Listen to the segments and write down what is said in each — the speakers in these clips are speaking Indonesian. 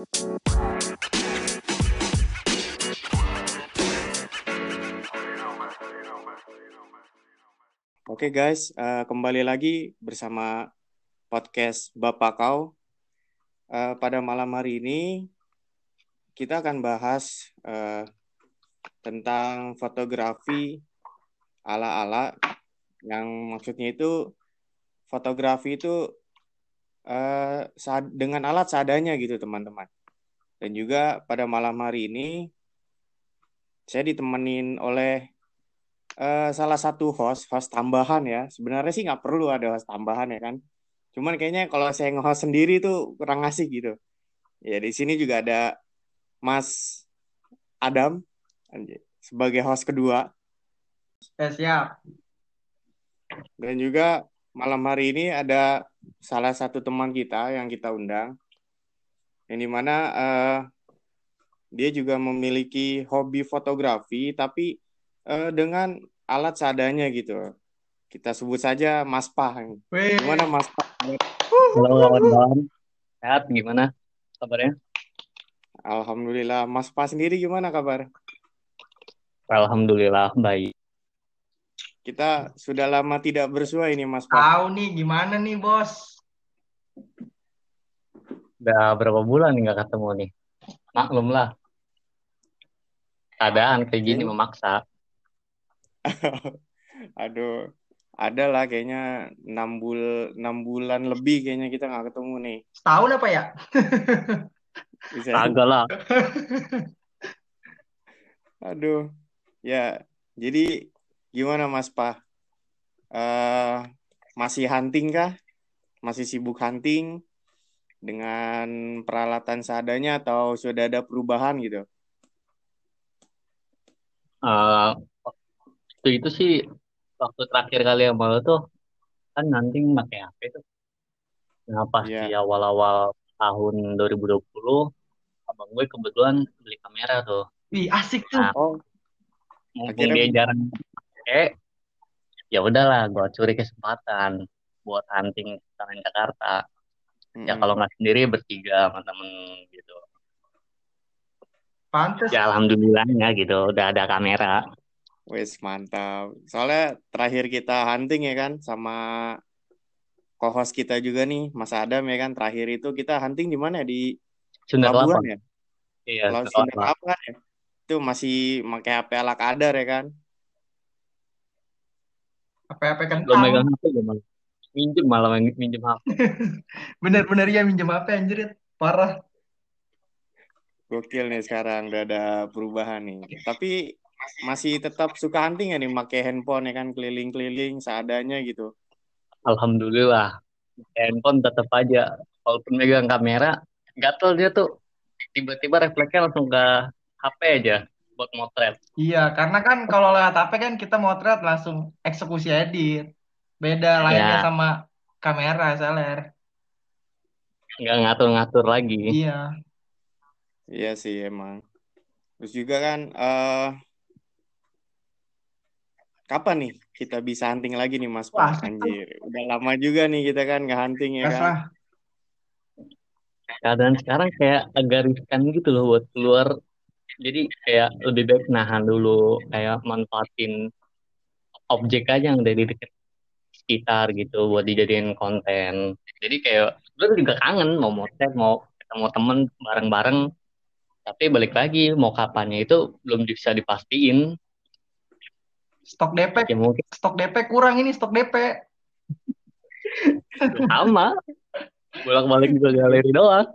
Oke guys, uh, kembali lagi bersama podcast Bapak Kau. Uh, pada malam hari ini kita akan bahas uh, tentang fotografi ala-ala yang maksudnya itu fotografi itu uh, dengan alat seadanya gitu teman-teman. Dan juga pada malam hari ini saya ditemenin oleh uh, salah satu host, host tambahan ya. Sebenarnya sih nggak perlu ada host tambahan ya kan. Cuman kayaknya kalau saya nge-host sendiri tuh kurang asik gitu. Ya di sini juga ada Mas Adam sebagai host kedua. Ya, siap. Dan juga malam hari ini ada salah satu teman kita yang kita undang. Yang di mana uh, dia juga memiliki hobi fotografi tapi uh, dengan alat seadanya gitu. Kita sebut saja Mas Pah. Gimana Mas Pah? Halo kawan-kawan. Sehat gimana kabarnya? Alhamdulillah. Mas Pah sendiri gimana kabar? Alhamdulillah baik. Kita sudah lama tidak bersua ini Mas. Tahu nih gimana nih bos? Udah berapa bulan nih nggak ketemu nih? Maklum lah. Keadaan kayak gini memaksa. Aduh, ada lah kayaknya enam bul enam bulan lebih kayaknya kita nggak ketemu nih. Setahun apa ya? Bisa. Agak lah. Aduh, ya jadi gimana Mas Pah? Uh, masih hunting kah? Masih sibuk hunting dengan peralatan seadanya atau sudah ada perubahan gitu? Uh, itu itu sih waktu terakhir kali yang malu tuh kan nanti pakai HP tuh. Nah pas yeah. di awal-awal tahun 2020 abang gue kebetulan beli kamera tuh. Wih asik tuh. Nah, oh. Mumpung dia jarang pakai, ya udahlah gue curi kesempatan buat hunting di Jakarta. Hmm. Ya kalau nggak sendiri bertiga sama temen gitu. Pantes. Ya alhamdulillahnya gitu udah ada kamera. Wes mantap. Soalnya terakhir kita hunting ya kan sama co-host kita juga nih, Mas Adam ya kan. Terakhir itu kita hunting di mana? Di Sunda Kelapa. ya? Iya, Lalu Sunda Kelapa kan ya. Itu masih pakai HP ala kadar ya kan. HP-HP kan Belum megang HP malah. Minjem malah minjem HP. Bener-bener ya minjem HP anjir. Parah. Gokil nih sekarang udah ada perubahan nih. Tapi masih tetap suka hunting ya nih pakai handphone ya kan keliling-keliling seadanya gitu. Alhamdulillah. Handphone tetap aja walaupun megang kamera gatel dia tuh tiba-tiba refleksnya langsung ke HP aja buat motret. Iya, karena kan kalau lewat HP kan kita motret langsung eksekusi edit. Beda lainnya ya. sama kamera SLR. Nggak ngatur-ngatur lagi. Iya. Iya sih emang. Terus juga kan uh, kapan nih kita bisa hunting lagi nih Mas Wah, Anjir, udah lama juga nih kita kan nggak hunting ya kan. Keadaan sekarang kayak agak riskan gitu loh buat keluar. Jadi kayak lebih baik nahan dulu, kayak manfaatin objek aja yang dari dekat sekitar gitu buat dijadiin konten. Jadi kayak gue juga kangen mau motret, mau ketemu temen bareng-bareng. Tapi balik lagi mau kapannya itu belum bisa dipastiin Stok DP. Ya, mungkin. Stok DP kurang ini stok DP. Sama. Bolak-balik juga galeri doang.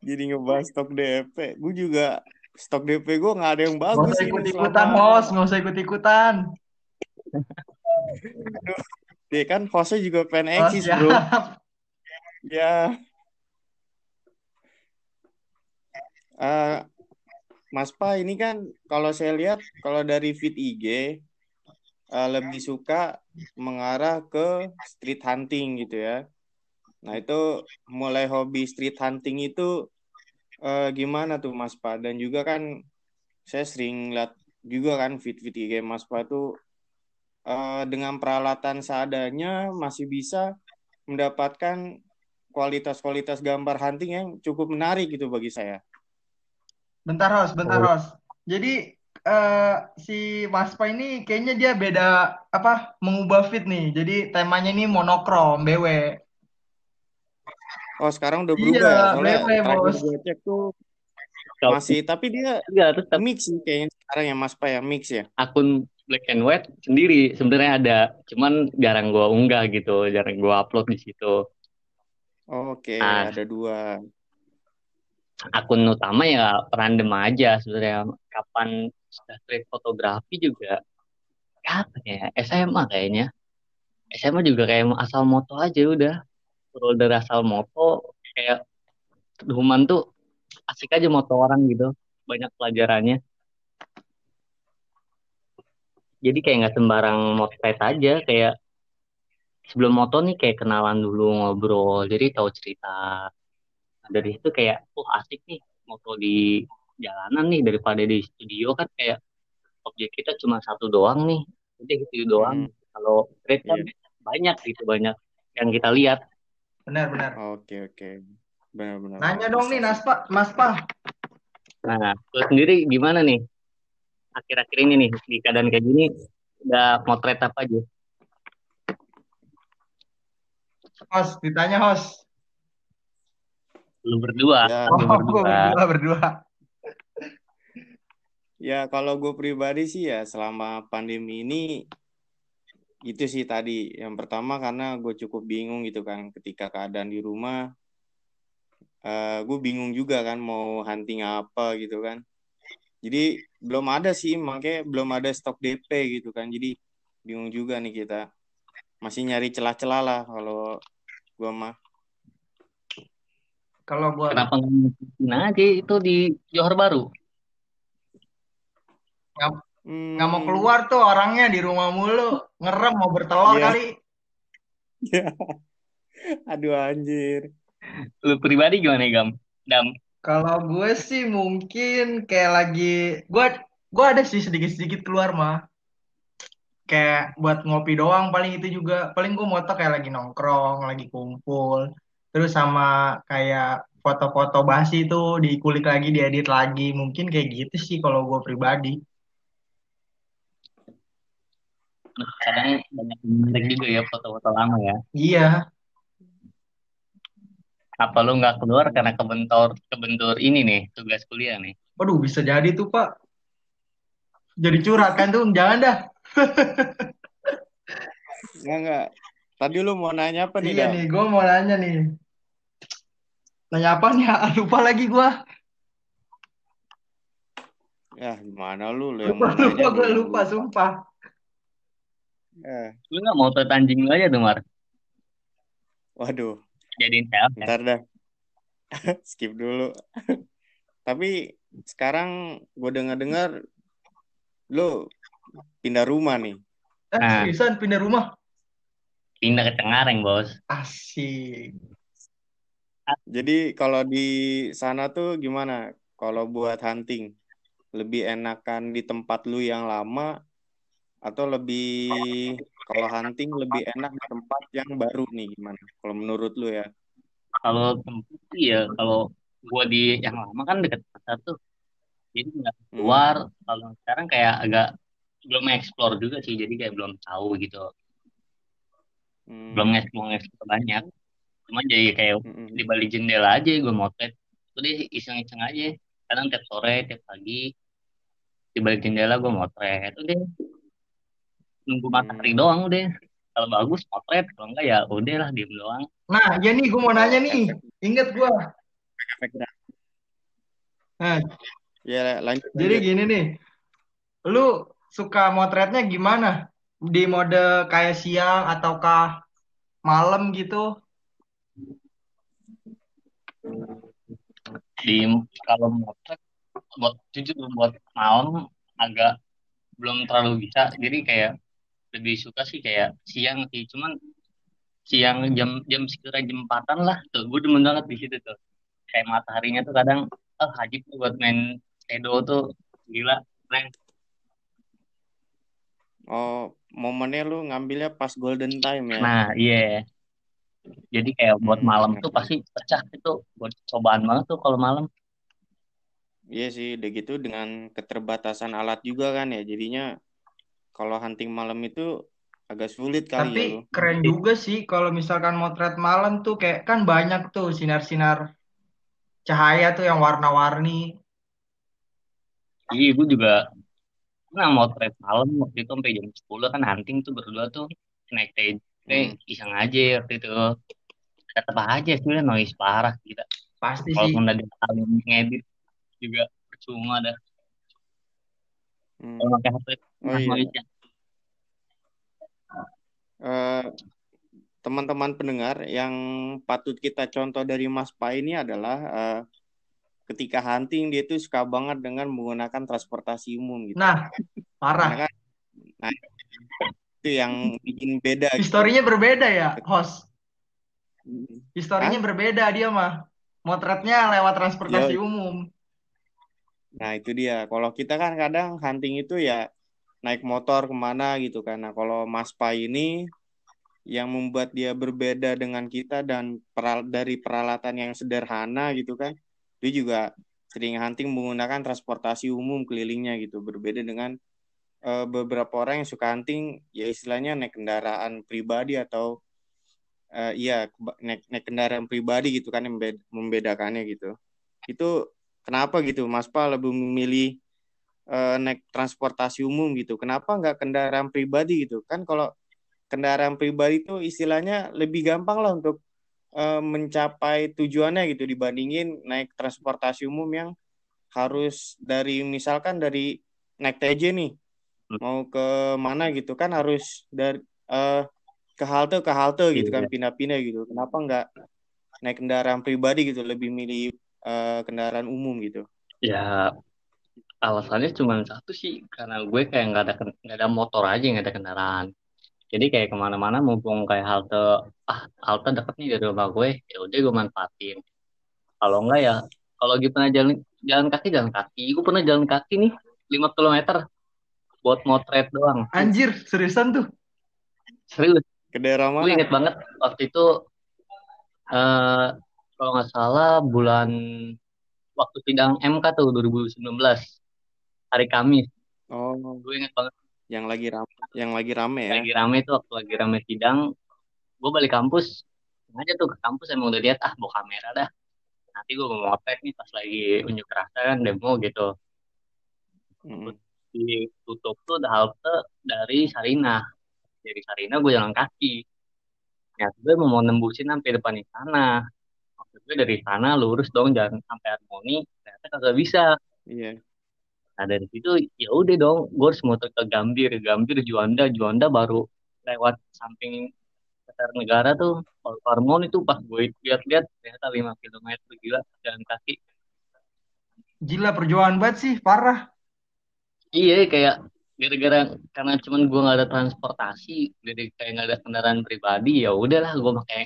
Jadi ngebahas stok DP. Gue juga stok DP gue nggak ada yang bagus. Gak usah ikut-ikutan, host. Nggak usah ikut-ikutan. Dia kan hostnya juga pengen oh, eksis, bro. Ya. Uh, Mas Pa ini kan kalau saya lihat kalau dari feed IG uh, lebih suka mengarah ke street hunting gitu ya. Nah itu mulai hobi street hunting itu uh, gimana tuh Mas Pa? Dan juga kan saya sering lihat juga kan fit-fit IG Mas Pa itu uh, dengan peralatan seadanya masih bisa mendapatkan kualitas-kualitas gambar hunting yang cukup menarik gitu bagi saya. Bentar Hos, bentar Oh. Hos. Jadi eh, si Maspa ini kayaknya dia beda apa mengubah fit nih. Jadi temanya ini monokrom BW. Oh sekarang udah Iya, berubah ya, soalnya BW terakhir bos. gue cek tuh masih, tapi dia enggak tetap mix sih kayaknya sekarang ya Mas Pa ya mix ya. akun black and white sendiri sebenarnya ada, cuman jarang gua unggah gitu, jarang gua upload di situ. Oh, Oke, Nah, ada dua. akun utama ya random aja sebenarnya. Kapan sudah trade fotografi juga kapan ya? SMA kayaknya. SMA juga kayak asal moto aja udah. Dari asal moto kayak Human tuh asik aja moto orang gitu. Banyak pelajarannya. Jadi kayak nggak sembarang motret aja kayak sebelum moto nih kayak kenalan dulu ngobrol. Jadi tahu cerita. Nah, dari situ kayak oh asik nih moto di jalanan nih daripada di studio kan kayak objek kita cuma satu doang nih. Udah gitu doang. Hmm, Kalau trade kan iya. banyak gitu banyak yang kita lihat. Benar, benar. Oke, oke. Benar-benar Nanya dong nih. Naspa, Mas Pa. Nah, lu sendiri gimana nih? Akhir-akhir ini nih, di keadaan kayak gini, udah motret apa aja? Hos, ditanya Hos. Lu berdua, Ya, lu Oh, gue berdua. berdua, berdua. ya kalau gue pribadi sih ya selama pandemi ini itu sih tadi. Yang pertama karena gue cukup bingung gitu kan ketika keadaan di rumah. eh gue bingung juga kan mau hunting apa gitu kan. Jadi belum ada sih, makanya belum ada stok DP gitu kan. Jadi bingung juga nih kita. Masih nyari celah-celah lah kalau gue mah. Kalau buat Kenapa nggak aja itu di Johor Baru? Nggak nggak mau Hmm, keluar tuh orangnya di rumah mulu, ngerem mau bertelur iya. kali. Aduh anjir. Lu pribadi gimana, Gam? Dam, Kalau gue sih mungkin kayak lagi, gue gue ada sih sedikit-sedikit keluar mah. Kayak buat ngopi doang paling itu juga. Paling gue moto kayak lagi nongkrong, lagi kumpul. Terus sama kayak foto-foto basi itu dikulik lagi, diedit lagi. Mungkin kayak gitu sih kalau gue pribadi. Kadang banyak yang menarik juga ya foto-foto lama ya. Iya. Apa lu nggak keluar karena kebentur kebentur ini nih, tugas kuliah nih? Waduh bisa jadi tuh Pak. Jadi curhat kan tuh, jangan dah. Enggak, enggak. Tadi lu mau nanya apa nih, Iya nih, gue mau nanya nih. Nanya apa nih? Ah, Lupa lagi gue. Ya, gimana lu? Lu yang Lupa, lupa, gue lupa, sumpah. Eh, Lu nggak mau tuh anjing lu aja tuh, Mar? waduh, Jadiin self ya? bentar dah. Skip dulu. Tapi sekarang gue dengar-dengar lu pindah rumah nih. Eh, Nah. seriusan pindah rumah? Pindah ke Cengareng, bos. Asik. Jadi kalau di sana tuh gimana? Kalau buat hunting, lebih enakan di tempat lu yang lama atau lebih kalau hunting lebih enak di tempat yang baru nih gimana? Kalau menurut lu ya? Kalau tempat ya, kalau gua di yang lama kan deket pasar tuh. Jadi nggak Hmm. keluar. Kalau sekarang kayak agak belum explore juga sih, jadi kayak belum tahu gitu. Hmm. Belum explore banyak. Cuma jadi kayak Mm-mm. di balik jendela aja gue motret. Udah iseng-iseng aja. Kadang tiap sore, tiap pagi di balik jendela gue motret. Udah nunggu matahari Hmm. doang udah. Kalau bagus motret, kalau enggak ya udah lah diem doang. Nah, ya nih, gue mau nanya nih. Ingat gue. Nah, Ya lanjut jadi lanjut. gini nih. Lu suka motretnya gimana? Di mode kayak siang ataukah malam gitu? Di kalau motret buat jujur buat malam agak belum terlalu bisa. Jadi kayak lebih suka sih kayak siang sih. Cuman siang jam jam sekitar jam empatan lah tuh gue demen banget di situ tuh kayak mataharinya tuh kadang oh hajib tuh buat main shadow tuh gila keren Oh, momennya lu ngambilnya pas golden time ya? nah iya Jadi kayak buat Hmm, malam tuh pasti pecah itu buat cobaan banget tuh kalau malam. Iya sih, udah gitu dengan keterbatasan alat juga kan ya, jadinya kalau hunting malam itu agak sulit kali Tapi ya lo. keren juga sih kalau misalkan motret malam tuh kayak kan banyak tuh sinar-sinar cahaya tuh yang warna-warni. Iya, gue juga pernah motret malam waktu itu sampai jam 10 kan hunting tuh berdua tuh naik TJ Hmm. iseng aja waktu itu. Tetep aja sih udah noise parah kita. Pasti sih. Walaupun udah ngedit juga percuma dah. Hmm. Kalau pakai HP Oh nah iya. Eh, teman-teman pendengar yang patut kita contoh dari Mas Pa ini adalah eh, ketika hunting dia tuh suka banget dengan menggunakan transportasi umum gitu. Nah, parah. kan, nah itu yang bikin beda gitu. Historinya berbeda ya, host. Historinya Hah? berbeda dia mah. Motretnya lewat transportasi Yo, umum. nah itu dia. Kalau kita kan kadang hunting itu ya naik motor ke mana gitu kan. Nah kalau Mas Pa ini yang membuat dia berbeda dengan kita dan peral dari peralatan yang sederhana gitu kan, dia juga sering hunting menggunakan transportasi umum kelilingnya gitu. Berbeda dengan eh, beberapa orang yang suka hunting ya istilahnya naik kendaraan pribadi atau eh, iya naik, naik kendaraan pribadi gitu kan yang membed- membedakannya gitu. Itu kenapa gitu Mas Pa lebih memilih eh, naik transportasi umum gitu? Kenapa nggak kendaraan pribadi gitu? Kan kalau kendaraan pribadi itu istilahnya lebih gampang lah untuk eh, mencapai tujuannya gitu dibandingin naik transportasi umum yang harus dari misalkan dari naik TJ nih Hmm. mau ke mana gitu kan harus dari eh, ke halte ke halte gitu kan Iya. pindah-pindah gitu. Kenapa nggak naik kendaraan pribadi gitu lebih milih eh, kendaraan umum gitu? Ya alasannya cuma satu sih karena gue kayak nggak ada nggak ada motor aja nggak ada kendaraan. Jadi kayak ke mana-mana mumpung kayak halte ah halte deket nih dari rumah gue ya udah gue manfaatin. Kalau enggak ya kalau lagi pernah jalan jalan kaki jalan kaki. Gue pernah jalan kaki nih 5 km buat motret doang. Anjir, seriusan tuh. Serius. Ke daerah Gue inget banget waktu itu eh kalau nggak salah bulan waktu sidang MK tuh 2019 hari Kamis. Oh, Gue inget banget yang lagi rame, yang lagi rame ya. lagi rame tuh waktu lagi rame sidang. Gue balik kampus aja tuh ke kampus emang udah lihat ah bawa kamera dah. Nanti gue mau motret nih pas lagi unjuk rasa kan demo gitu. Mm-mm. Ditutup tuh udah halte dari Sarinah. Dari Sarinah gue jalan kaki. Ya gue mau nembusin sampai depan istana. Maksud gue dari sana lurus dong jalan sampai Harmoni. Ternyata kagak bisa. Iya. Nah dari situ ya udah dong, gue harus muter ke Gambir, Gambir Juanda, Juanda baru lewat samping Pasar Negara tuh, kalau Harmon itu pas gue lihat-lihat ternyata 5 km gila jalan kaki. Gila perjuangan banget sih, parah. Iya kayak gara-gara karena cuman gue nggak ada transportasi, jadi kayak nggak ada kendaraan pribadi ya udahlah gue pakai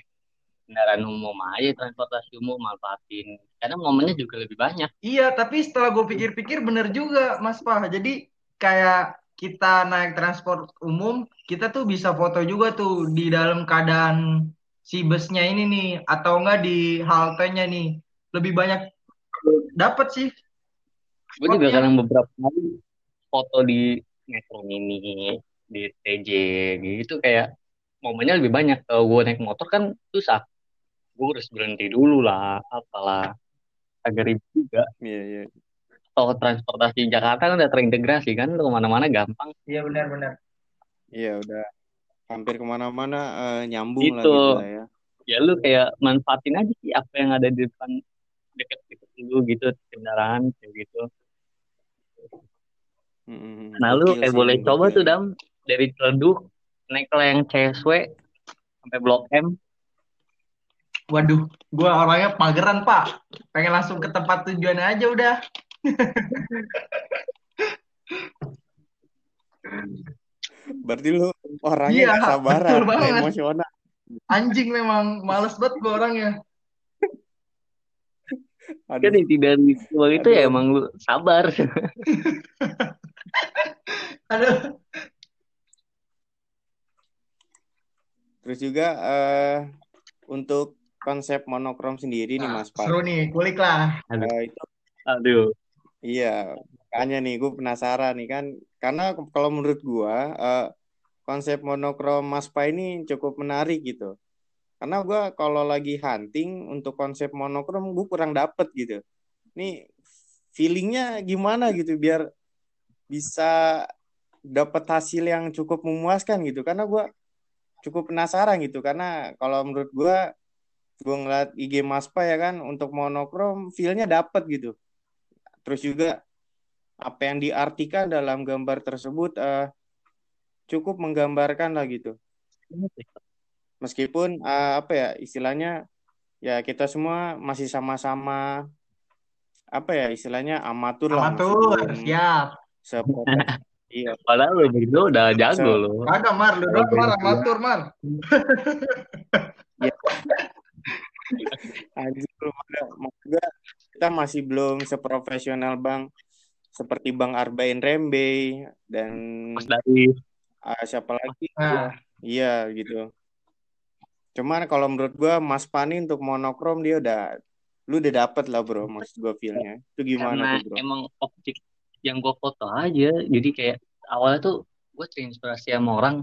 kendaraan umum aja transportasi umum manfaatin. Karena momennya juga lebih banyak. Iya, tapi setelah gue pikir-pikir bener juga, Mas Pah. Jadi kayak kita naik transport umum, kita tuh bisa foto juga tuh di dalam keadaan si busnya ini nih, atau enggak di haltenya nih. Lebih banyak dapat sih Gue juga kadang beberapa kali foto di Metro Mini, di TJ gitu kayak momennya lebih banyak. Kalau gue naik motor kan susah. Gue harus berhenti dulu lah, apalah. Agak ribet juga. Iya, iya. Kalau transportasi Jakarta kan udah terintegrasi kan, lu ke mana-mana gampang. Iya benar-benar. Iya, udah hampir ke mana-mana eh, nyambung lah Gitu. gitu lah ya. Ya lu kayak manfaatin aja sih apa yang ada di depan deket-deket lu gitu, kendaraan kayak gitu. Mm-mm. Nah lu Gokil kayak boleh coba gokil. tuh Dam, dari Ciledug naik ke yang CSW sampai Blok M. Waduh, gue orangnya mageran, Pak. Pengen langsung ke tempat tujuan aja udah. Berarti lu orangnya Iya, gak sabaran, emosional. Anjing memang males banget gue orangnya. Kan Aduh, inti dari semua itu ya emang lu sabar. Aduh. terus juga eh untuk konsep monokrom sendiri nih Nah, Mas Pan. seru nih, kulik lah. Aduh, Eh, itu aduh. iya, makanya nih gue penasaran nih kan. Karena kalau menurut gua eh, konsep monokrom Mas Pa ini cukup menarik gitu. Karena gua kalau lagi hunting untuk konsep monokrom gue kurang dapet gitu. Nih feelingnya gimana gitu biar bisa dapat hasil yang cukup memuaskan gitu. Karena gua cukup penasaran gitu. Karena kalau menurut gua gue ngeliat IG Mas Pa ya kan untuk monokrom feelnya dapet gitu. Terus juga apa yang diartikan dalam gambar tersebut eh, cukup menggambarkan lah gitu. Meskipun eh, apa ya istilahnya ya kita semua masih sama-sama apa ya istilahnya amatur lah masih Amatur, siap. seprofesional. Iya, Padahal lu begitu udah jago Se- lo. Kagak, Mar. Lu doang, Mar. Amatur, Mar. anjir belum ada. Maksud gua, kita masih belum seprofesional Bang seperti Bang Arbain Rembe dan Mas dari ah, siapa lagi? Nah, Iya gitu. Cuman kalau menurut gua Mas Pani untuk monokrom dia udah lu udah dapet lah bro maksud gua feelnya. Itu gimana karena tuh bro? emang objek yang gue foto aja. Jadi kayak awalnya tuh gue terinspirasi sama orang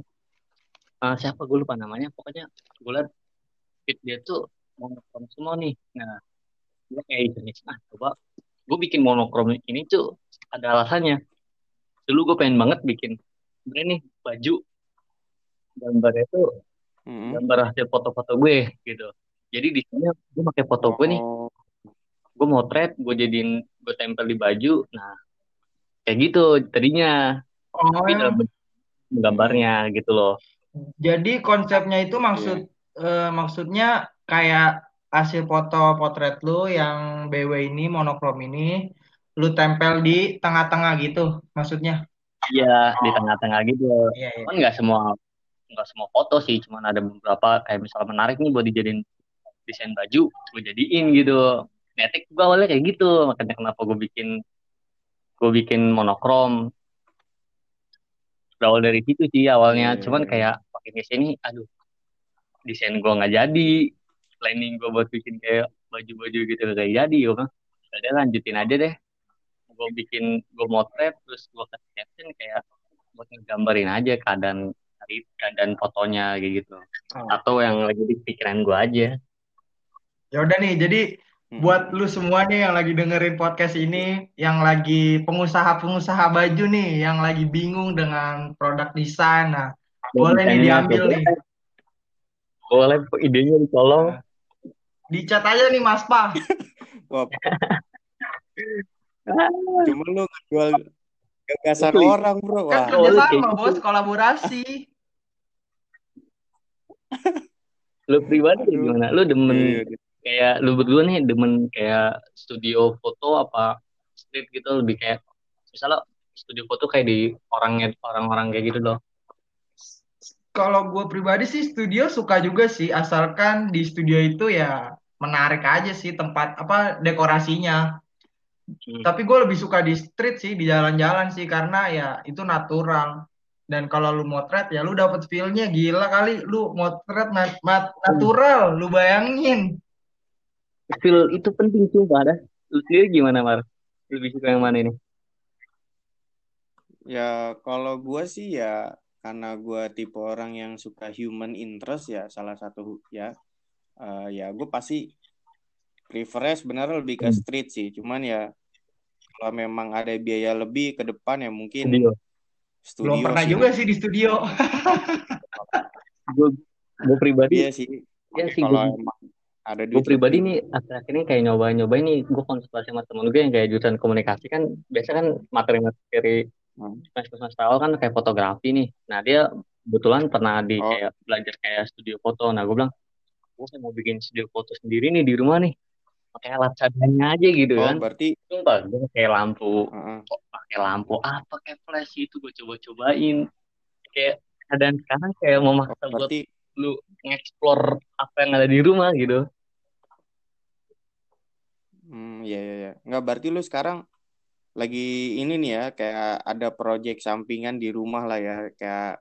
eh, siapa gue lupa namanya. Pokoknya gue liat feed dia tuh monokrom semua nih. Nah, gue kayak jenis ah coba gue bikin monokrom ini tuh ada alasannya. Dulu gue pengen banget bikin sebenarnya nih baju gambarnya tuh Mm-mm. gambar hasil foto-foto gue gitu. Jadi di sini gue pakai foto gue nih, Oh, gue motret, gue jadiin, gue tempel di baju. Nah, kayak gitu tadinya. oh, Tapi dalam gambarnya gitu loh. jadi konsepnya itu maksud eh, maksudnya kayak hasil foto potret lu yang BW ini monokrom ini lu tempel di tengah-tengah gitu maksudnya. Iya, di tengah-tengah gitu. Iya, iya. Kan nggak semua nggak semua foto sih, cuman ada beberapa kayak misalnya menarik nih buat dijadiin desain baju, gue jadiin gitu. Netek gue awalnya kayak gitu, makanya kenapa gue bikin gue bikin monokrom. Berawal dari situ sih awalnya, Iya, cuman iya. kayak pakai ini, aduh, desain gue nggak jadi, planning gue buat bikin kayak baju-baju gitu nggak jadi, gue bilang, udah lanjutin aja deh. Gue bikin, gue motret, terus gue kasih caption kayak buat ngegambarin aja keadaan keadaan fotonya kayak gitu. Oh. Atau yang lagi di pikiran gue aja. Ya udah nih, jadi Mm-mm. buat lu semua nih yang lagi dengerin podcast ini, yang lagi pengusaha-pengusaha baju nih, yang lagi bingung dengan produk desain, nah boleh nih diambil nih. Boleh idenya dicolong. Dicat aja nih Mas Pa. Wah, cuma lu jual gagasan orang bro. Kan kerjasama bos, kolaborasi. Lu pribadi Aduh. gimana? Lu demen Iya, iya. kayak lu berdua nih demen kayak studio foto apa street gitu lebih kayak misalnya studio foto kayak di orangnya orang-orang kayak gitu loh. Kalau gue pribadi sih studio suka juga sih, asalkan di studio itu ya menarik aja sih tempat apa dekorasinya. Hmm. Tapi gue lebih suka di street sih, di jalan-jalan sih, karena ya itu natural. Dan kalau lu motret ya lu dapet feel-nya gila kali, lu motret nat- mat- natural, lu bayangin. Feel itu penting sumpah dah. Lu sendiri gimana Mar? Lebih suka yang mana ini? Ya kalau gua sih ya karena gua tipe orang yang suka human interest ya salah satu ya eh, ya gue pasti prefernya sebenarnya lebih ke Hmm. street sih. Cuman ya kalau memang ada biaya lebih ke depan ya mungkin Studio. studio Belum pernah sih. juga sih di studio. Gue gue pribadi Iya sih. ya sih Kalau gue emang ada gue pribadi nih akhir-akhir ini kayak nyoba-nyobain nih gue konsultasi sama temen gue yang kayak jurusan komunikasi kan biasa kan materi-materi Hmm. semester awal kan kayak fotografi nih nah dia kebetulan pernah di Oh. kayak belajar kayak studio foto nah gue bilang gue mau bikin studio foto sendiri nih di rumah nih pakai alat seadanya aja gitu Oh kan berarti sumpah gue pakai lampu Heeh. kok pakai lampu ah pakai flash itu gue coba-cobain kayak keadaan sekarang kayak oh, memaksa buat berarti lu ngeksplor apa yang ada di rumah gitu hmm, ya ya ya. Nggak berarti lu sekarang lagi ini nih ya kayak ada project sampingan di rumah lah ya kayak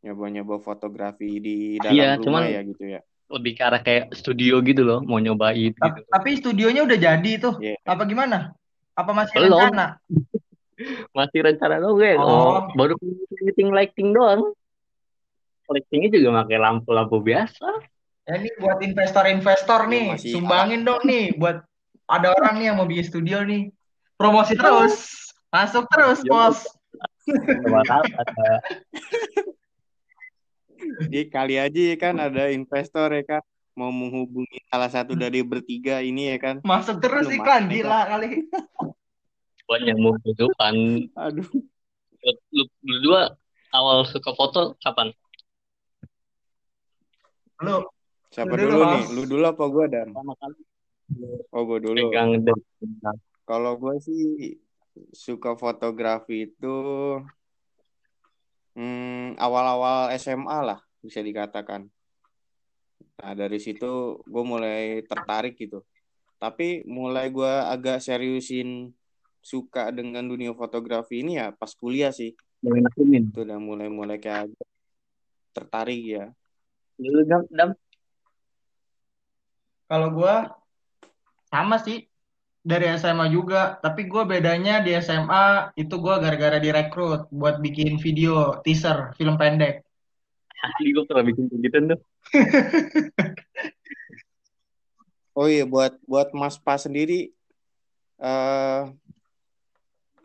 nyoba-nyoba fotografi di dalam Iya, rumah cuman ya gitu ya. lebih ke arah kayak studio gitu loh, mau nyobain gitu. Tapi studionya udah jadi tuh. Iya. Apa gimana? Apa masih Belum. rencana? Masih rencana doang gue. Oh. Oh, baru meeting lighting doang. Lightingnya juga pakai lampu-lampu biasa. Ya ini buat investor-investor Iya, nih, masih sumbangin dong nih buat ada orang nih yang mau bikin studio nih. Promosi terus. Masuk terus, Ya, Bos. Jadi kali aja ya kan ada investor ya kan mau menghubungi salah satu dari bertiga ini ya kan. Masuk terus Lu iklan gila kali. buat nyambung kehidupan. Aduh. Lu, berdua awal suka foto kapan? Lu Siapa Lu dulu, dulu nih? Lu dulu apa gua dan? Oh gua dulu. pegang dan Kalau gue sih suka fotografi itu hmm, awal-awal SMA lah bisa dikatakan. Nah dari situ gue mulai tertarik gitu. Tapi mulai gue agak seriusin suka dengan dunia fotografi ini ya pas kuliah sih. mulai nakumin. Itu udah mulai-mulai kayak agak tertarik ya. Dulu dam, dam kalau gua sama sih dari SMA juga, tapi gua bedanya di SMA itu gua gara-gara direkrut buat bikin video teaser film pendek. asli gue pernah bikin gitu tuh. Oh iya buat buat Mas Pa sendiri eh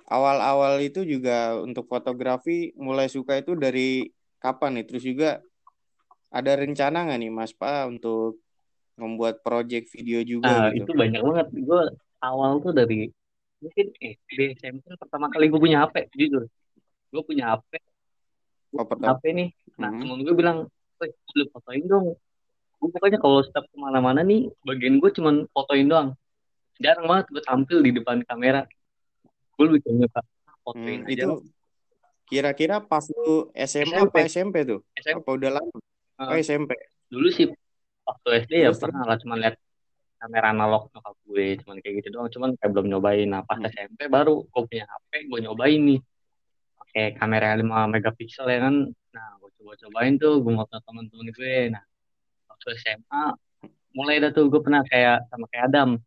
awal-awal itu juga untuk fotografi mulai suka itu dari kapan nih? Terus juga ada rencana nggak nih Mas Pa untuk membuat project video juga Nah, gitu? itu banyak banget. Gue awal tuh dari mungkin eh di SMP pertama kali gue punya HP, jujur. Gue punya HP, Oh, pertama. HP nih. Nah, Hmm. temen gue bilang, "Woi, lu fotoin dong." Gue pokoknya kalau setiap ke mana-mana nih, bagian gue cuman fotoin doang. Jarang banget gue tampil di depan kamera. Gue lebih nyuka fotoin Hmm, aja. itu kira-kira pas lu SMA apa SMP tuh? SMP. Apa udah lama? Oh, Ah. SMP. Dulu sih waktu SD ya Terus, pernah lah cuma lihat kamera analog nyokap gue cuman kayak gitu doang. Cuman kayak belum nyobain. Nah pas Hmm. SMP baru gue punya HP gue nyobain nih. Pakai kamera 5 megapiksel ya kan? Nah gue coba cobain tuh gue ngotot temen-temen gue. Nah waktu SMA mulai dah tuh gue pernah kayak sama kayak Adam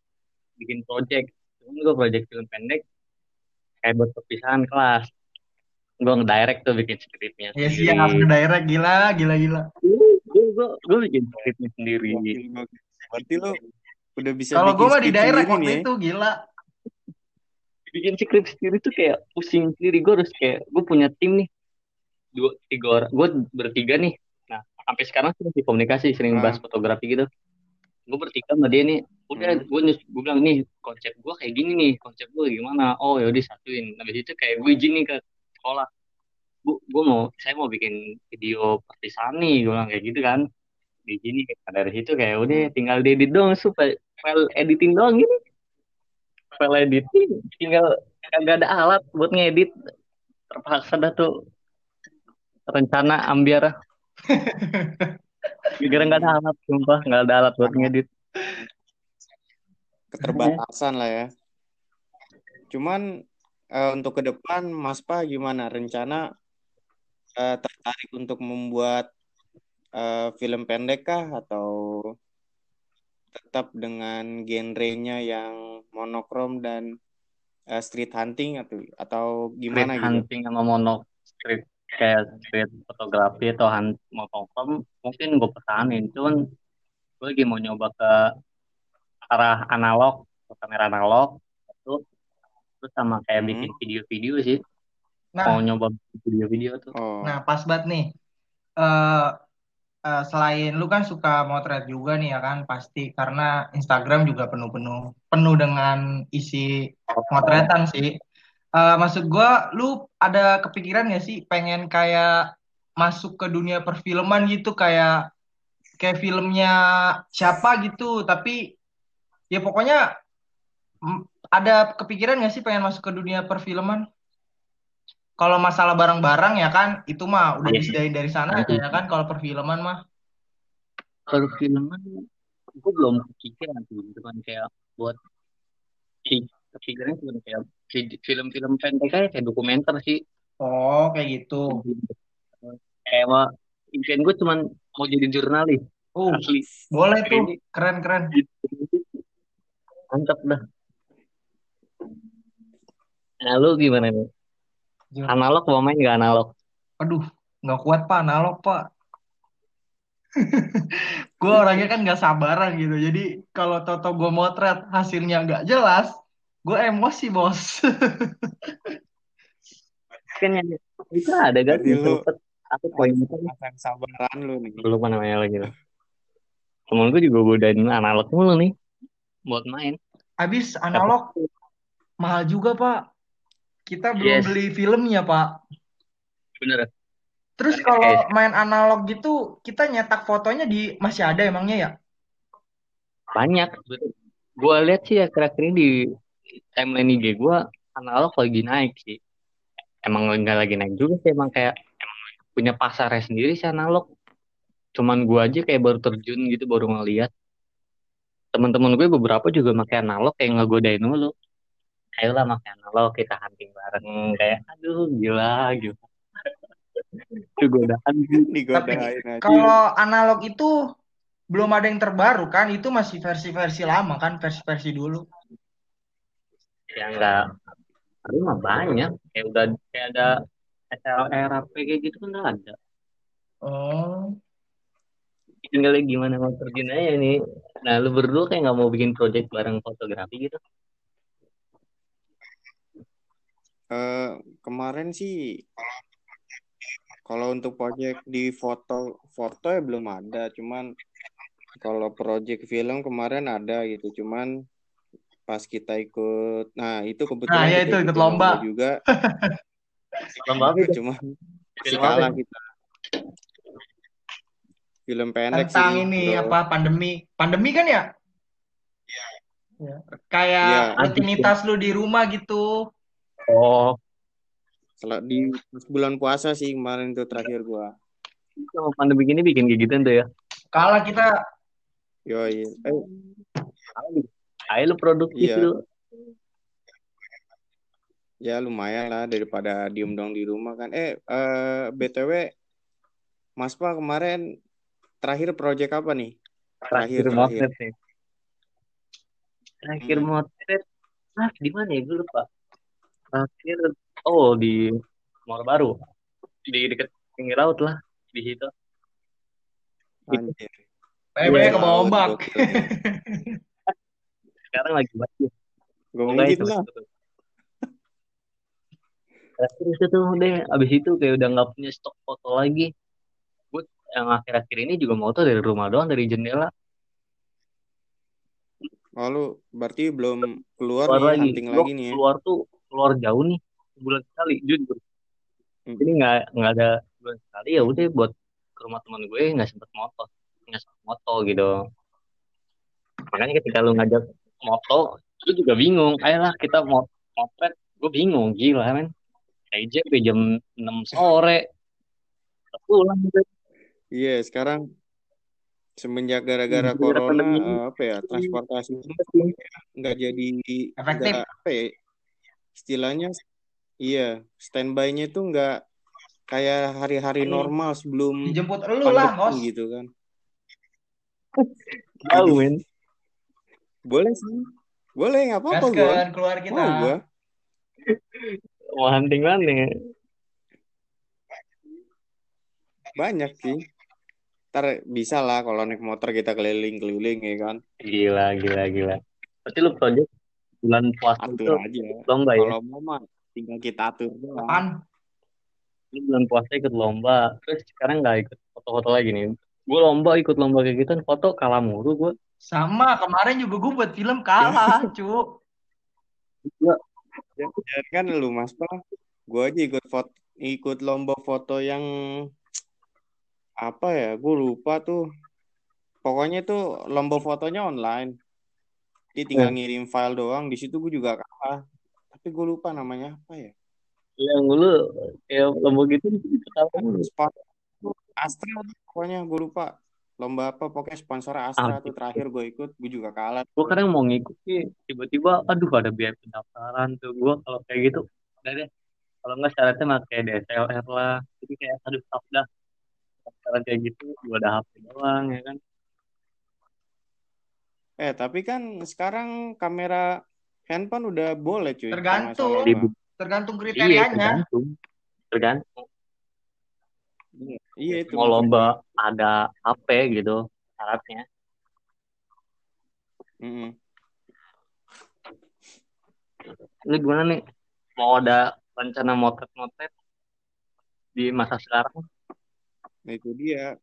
bikin project. Cuman gue project film pendek kayak buat perpisahan kelas. Gue ngedirect tuh bikin skripnya Ya siap ke daerah gila, gila, gila. gue gue gue bikin skripnya sendiri. Berarti lu udah bisa Kalau mah di daerah sendiri waktu ya? itu gila. bikin skrip sendiri tuh kayak pusing sendiri. Gue harus kayak gue punya tim nih. Dua tiga orang. Gue bertiga nih. Nah sampai sekarang sih masih komunikasi sering bahas Ah. fotografi gitu. Gue bertiga sama dia nih. Udah Hmm. gue nyus gue bilang nih konsep gue kayak gini nih. Konsep gue gimana? Oh ya udah satuin habis itu kayak gue izin nih ke sekolah. Bu gue mau saya mau bikin video perpisahan nih gue bilang kayak gitu kan diizinin nah, dari situ kayak udah tinggal diedit dong supaya file editing doang gitu file editing tinggal kagak ada alat buat ngedit. Terpaksa dah tuh. Rencana ambiar gara nggak ada alat sumpah nggak ada alat buat ngedit. Keterbatasan lah ya. Cuman eh, untuk ke depan Mas Pa gimana? Rencana eh, tertarik untuk membuat eh, film pendek kah atau tetap dengan genrenya yang monokrom dan eh, street hunting atau atau gimana street gitu? hunting sama mono street kayak street fotografi atau hunt motocrom mungkin gue pertahanin cuman gue lagi mau nyoba ke arah analog ke kamera analog itu terus sama kayak Hmm. bikin video-video sih mau Nah, nyoba bikin video-video tuh Oh, nah pas banget nih. Eh eh, selain lu kan suka motret juga nih ya kan pasti karena Instagram juga penuh-penuh penuh dengan isi motretan sih. Eh, maksud gua lu ada kepikiran gak sih pengen kayak masuk ke dunia perfilman gitu kayak kayak filmnya siapa gitu tapi ya pokoknya ada kepikiran gak sih pengen masuk ke dunia perfilman? Kalau masalah barang-barang ya kan itu mah udah Iya. disediain dari sana aja ya kan kalau perfilman mah. kalau filman gue belum kepikiran tuh cuman kayak buat kepikirannya cuma kayak film-film pendek aja kayak dokumenter sih Oh, kayak gitu. kayak mah impian gue cuman mau jadi jurnalis Oh, asli boleh tuh. Ini Keren-keren. mantap dah nah lu gimana nih Jujur. analog mau main nggak analog Aduh, nggak kuat pak, analog pak. gue orangnya kan nggak sabaran gitu. Jadi kalau toto gue motret hasilnya nggak jelas, gue emosi bos. kan yang itu ada kan Berarti yang lu sempet aku poin itu kan sabaran lu nih. gue lupa namanya lagi lah temen gue juga godain analog mulu nih buat main Habis Dapet analog mahal juga pak. Kita belum yes. beli filmnya pak. bener. Terus kalau main analog gitu, kita nyetak fotonya di masih ada emangnya ya? banyak. Gue lihat sih ya akhir-akhir ini di timeline IG gue analog lagi naik sih. Emang nggak lagi naik juga sih emang kayak punya pasarnya sendiri sih analog. Cuman gue aja kayak baru terjun gitu baru ngeliat. Teman-teman gue beberapa juga pakai analog kayak ngegodain dulu ayolah pakai analog kita hunting bareng. Kayak aduh gila gitu itu godaan Digodain kalau analog itu belum ada yang terbaru kan? Itu masih versi-versi lama kan? Versi-versi dulu. ya enggak. Tapi mah banyak. Kayak udah kayak ada SLR apa kayak gitu kan udah ada. Oh, tinggal gimana? Mau terjun aja nih. Nah lu berdua kayak nggak mau bikin project bareng fotografi gitu Eh, kemarin sih kalau untuk project di foto foto ya belum ada, cuman kalau project film kemarin ada gitu, cuman pas kita ikut, nah itu nah kebetulan ya kita itu ikut lomba lomba. juga, lomba apa cuman apa kalah kita. Film pendek Tentang sih, ini bro. apa pandemi? Pandemi kan ya? Ya. Kayak Anjing rutinitas lu di rumah gitu. Oh kalau di bulan puasa sih kemarin itu terakhir gua. sama pandemi gini bikin kayak gitu tuh ya Kalah kita. Yoi. Eh, ayo lu produktif iya, lu ya lumayan lah daripada diem dong di rumah kan. Eh, eh BTW, Mas Pa kemarin terakhir project apa nih? terakhir Terakhir, terakhir. motret nih terakhir Hmm. motret ah di mana ya gue lupa terakhir oh di Mor Baru di dekat pinggir laut lah di situ itu Anjir. Eh, iya ke ombak. gokil. sekarang lagi bagus Gue semoga mungkin itu lah. terakhir itu tuh deh abis itu kayak udah nggak punya stok foto lagi gue yang akhir-akhir ini juga moto dari rumah doang dari jendela Oh, lu berarti belum keluar keluar nih, lagi hunting lagi nih ya. keluar tuh keluar jauh nih bulan sekali jujur. Hmm. jadi nggak nggak ada bulan sekali ya udah buat ke rumah teman gue nggak sempet moto nggak sempet moto gitu. Makanya ketika lu ngajak moto lu juga bingung. Ayolah kita mau motret gue bingung. Gila men. Kayak sampai jam 6 sore. Pulang gitu. Iya, sekarang semenjak gara-gara gara corona pandemi. eh, apa ya transportasi ini nggak jadi Efektif. nggak apa ya istilahnya iya standby-nya tuh nggak kayak hari-hari normal sebelum Dijemput elu lah, Bos. gitu kan. Men. Boleh sih. Boleh nggak apa-apa gua. Gaskan keluar kita. mau gua. Mau hunting mana? Banyak sih. Ntar bisa lah kalau naik motor kita keliling-keliling ya kan. Gila gila gila. Berarti lu project bulan puasa itu atur aja lomba ya? Kalau mau mah tinggal kita atur doang. Lu bulan puasa ikut lomba terus sekarang nggak ikut foto-foto lagi nih. Gue lomba ikut lomba kayak gitu foto kalah mulu gue Sama, kemarin juga gue buat film kalah, cu. gue ya, kan lu mas pak gua aja ikut foto ikut lomba foto yang apa ya? Gue lupa tuh. Pokoknya tuh lomba fotonya online dia tinggal ngirim file doang di situ gue juga kalah. Tapi gue lupa namanya apa ya? Yang dulu kayak lomba gitu Astra pokoknya gue lupa. Lomba apa pokoknya sponsor Astra tuh terakhir gue ikut gue juga kalah. Gue kadang mau ngikut sih tiba-tiba aduh ada biaya pendaftaran tuh. Gue kalau kayak gitu udah deh. Kalau nggak syaratnya pakai DSLR lah. Jadi kayak aduh stop dah. Pendaftaran kayak gitu gue ada HP doang ya kan Eh, tapi kan sekarang kamera handphone udah boleh cuy. Tergantung. Tergantung Iya, kriterianya. tergantung. Tergantung. Iya itu. Mau lomba ada HP gitu syaratnya. Mm-mm. Lu gimana nih? Mau ada rencana motret-motret di masa sekarang? Nah itu dia.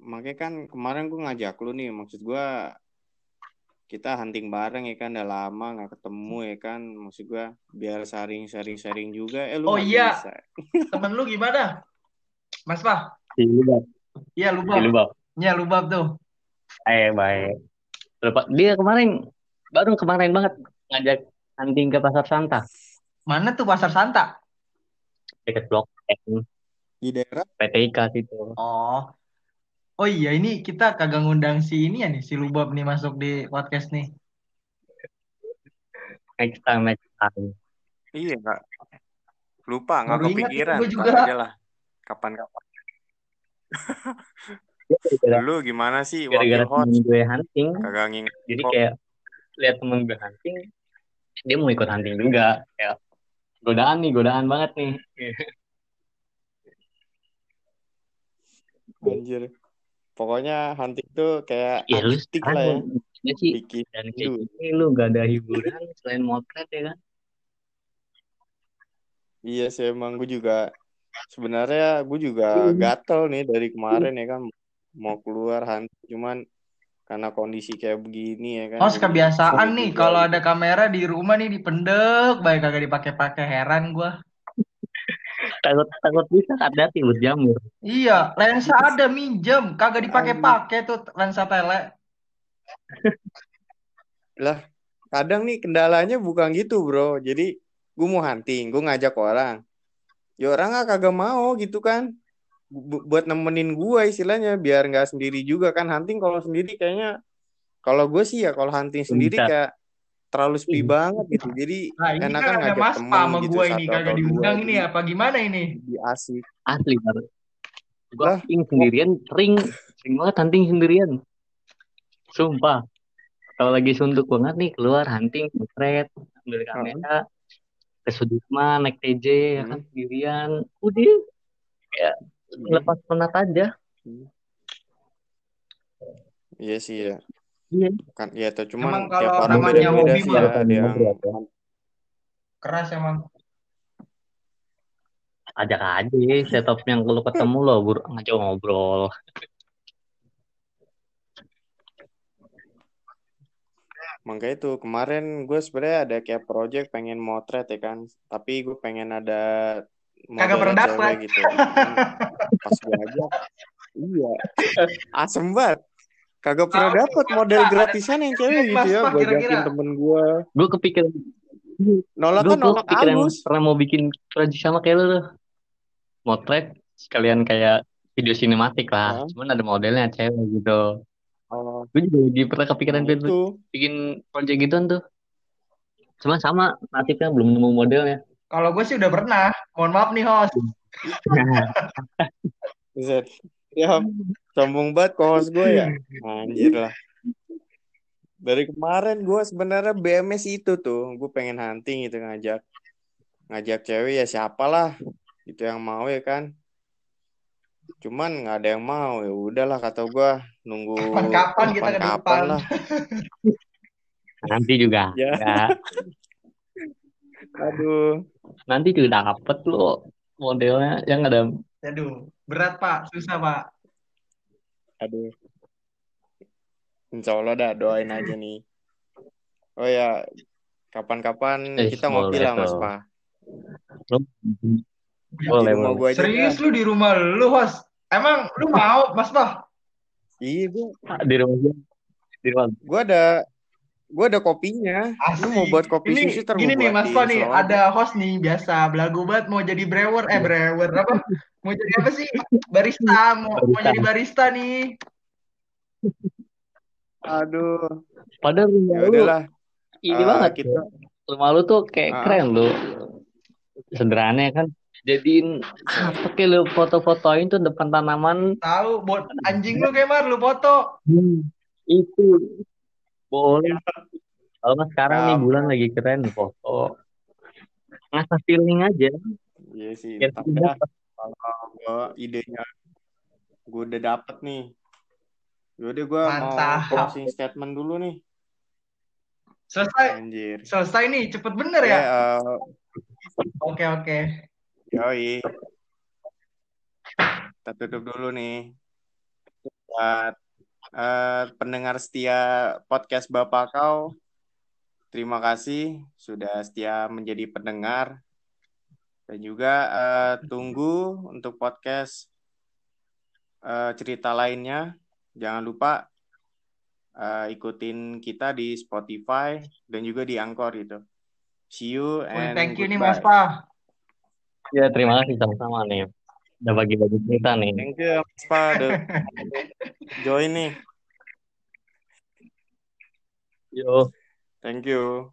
Makanya kan kemarin gue ngajak lu nih, maksud gua kita hunting bareng ya kan, udah lama nggak ketemu ya kan, maksud gua biar sharing sharing sharing juga. Eh lu Oh iya. bisa. Temen lu gimana? Mas Pak? Si Lubab. Iya, Si Lubab. Lubab. Iya, Lubab tuh. Eh, baik. Lupa. Dia kemarin, baru kemarin banget ngajak hunting ke Pasar Santa. Mana tuh Pasar Santa? Dekat Blok M, Di daerah PTIK situ. Oh. Oh iya, ini kita kagak ngundang si ini ya nih, si Lubab nih masuk di podcast nih. Next time, next time. Iya nggak lupa nggak kepikiran gue juga. aja lah kapan-kapan. Dia gara-gara Lu gimana sih gara-gara temen gue hunting, kagak nginget jadi kok. kayak lihat temen gue hunting, dia mau ikut hunting juga. Kayak godaan nih, godaan banget nih. Anjir. Pokoknya hunting tuh kayak Ya lu lah ya. ya sih Bikin dan kayak lu. gini lu gak ada hiburan selain motret ya kan? Iya sih emang gue juga sebenarnya gue juga gatel nih dari kemarin ya kan mau keluar hunting cuman karena kondisi kayak begini ya kan jadi kebiasaan nih kalau ada kamera di rumah nih dipendek, baik kagak dipakai-pakai heran gua. Takut takut bisa ada buat jamur. Iya, lensa ada minjem, kagak dipakai-pakai tuh lensa tele. Lah kadang nih kendalanya bukan gitu bro jadi gue mau hunting gue ngajak orang ya orang nggak kagak mau gitu kan Bu- buat nemenin gue istilahnya biar nggak sendiri juga kan hunting kalau sendiri kayaknya kalau gue sih ya kalau hunting sendiri Bentar. kayak terlalu sepi banget gitu jadi Nah, ini enakan kan ada ngajak Mas temen Pa sama gitu gua ini kagak diundang ini jadi apa gimana ini? lebih asik Asli baru. Gua lah hunting sendirian, sering, sering banget hunting sendirian. Sumpah. Kalau lagi suntuk banget nih, keluar hunting, motret, ambil kamera, ke Sudirman, naik TJ, ya kan, Hmm. sendirian. Udah, kayak Hmm. lepas penat aja. iya sih ya Iya. kan ya tuh Emang cuman kalau tiap orang namanya beda-beda hobi sih mah ya ada yang keras emang. Ajak aja setup yang kalau ketemu lo, bur ngajak ngobrol. Makanya itu kemarin gue sebenarnya ada kayak project pengen motret ya kan, tapi gue pengen ada Kagak pernah dapat. gitu. Pas gue aja, iya, asem banget. Kagak pernah Tahu dapet model gratisan yang cewek gitu ya. Gue kira-kira. ajakin temen gue, Gue kepikiran, nolak kan nolak kepikiran halus. pernah mau bikin project sama kayak lo tuh. Motret, sekalian kayak video sinematik lah. Hah? Cuman ada modelnya cewek gitu. Oh, Gue juga lagi pernah kepikiran nah bikin, itu, bikin project gituan tuh. Cuma sama nasibnya belum nemu modelnya. Kalau gue sih udah pernah. Mohon maaf nih host. Ya, sombong banget kohos gue ya. Anjir lah. Dari kemarin gue sebenarnya BMS itu tuh, gue pengen hunting gitu ngajak ngajak cewek ya siapalah itu yang mau ya kan. Cuman nggak ada yang mau ya udahlah kata gue nunggu Kapan-kapan kita ke kapan-kapan depan. lah. Nanti juga. Ya. Ya. Aduh. Nanti juga dapet lo modelnya yang ada Aduh, berat Pak, susah Pak. Aduh. Insya Allah dah doain aja nih. Oh ya, kapan-kapan Eh, kita ngopi lah Mas tuh. Pa. lo Di boleh rumah boleh. gue aja Serius lu di rumah lu host? Emang lu mau Mas Pak? Iya gue, Di rumah gue. Di rumah gue ada, gue ada kopinya. Lu mau buat kopi Ini susu gini gue nih Mas. Pa nih, ada host nih biasa belagu banget mau jadi brewer, eh brewer apa? Mau jadi apa sih? Barista, mau, mau Barista. jadi barista nih. Aduh. Padahal rumah Ya lu udahlah. ini eh, banget. kita. Rumah lu tuh kayak Ah. keren lu. Sederhana ya kan. Jadiin apa kayak lu foto-fotoin tuh depan tanaman. Tahu buat anjing lu kayak mar lu foto. Hmm, itu Boleh. Kalau mas sekarang nih Um, bulan lagi keren foto. Ngasah feeling aja. Iya sih, Biar tapi dah kalau gue idenya gue udah dapet nih. Yaudah gue mau closing statement dulu nih. Selesai. Anjir. Selesai nih, cepet bener Ya, ya? eh, Oke, oke. yoi. Kita tutup dulu nih. Buat eh, pendengar setia podcast Bapak Kau, terima kasih sudah setia menjadi pendengar. Dan juga eh, tunggu untuk podcast eh, cerita lainnya. Jangan lupa eh, ikutin kita di Spotify dan juga di Anchor gitu. See you and thank you nih Mas goodbye. Pa. ya terima kasih sama-sama nih. Udah bagi-bagi cerita nih. Thank you Mas Pa, udah join nih. Yo. Thank you.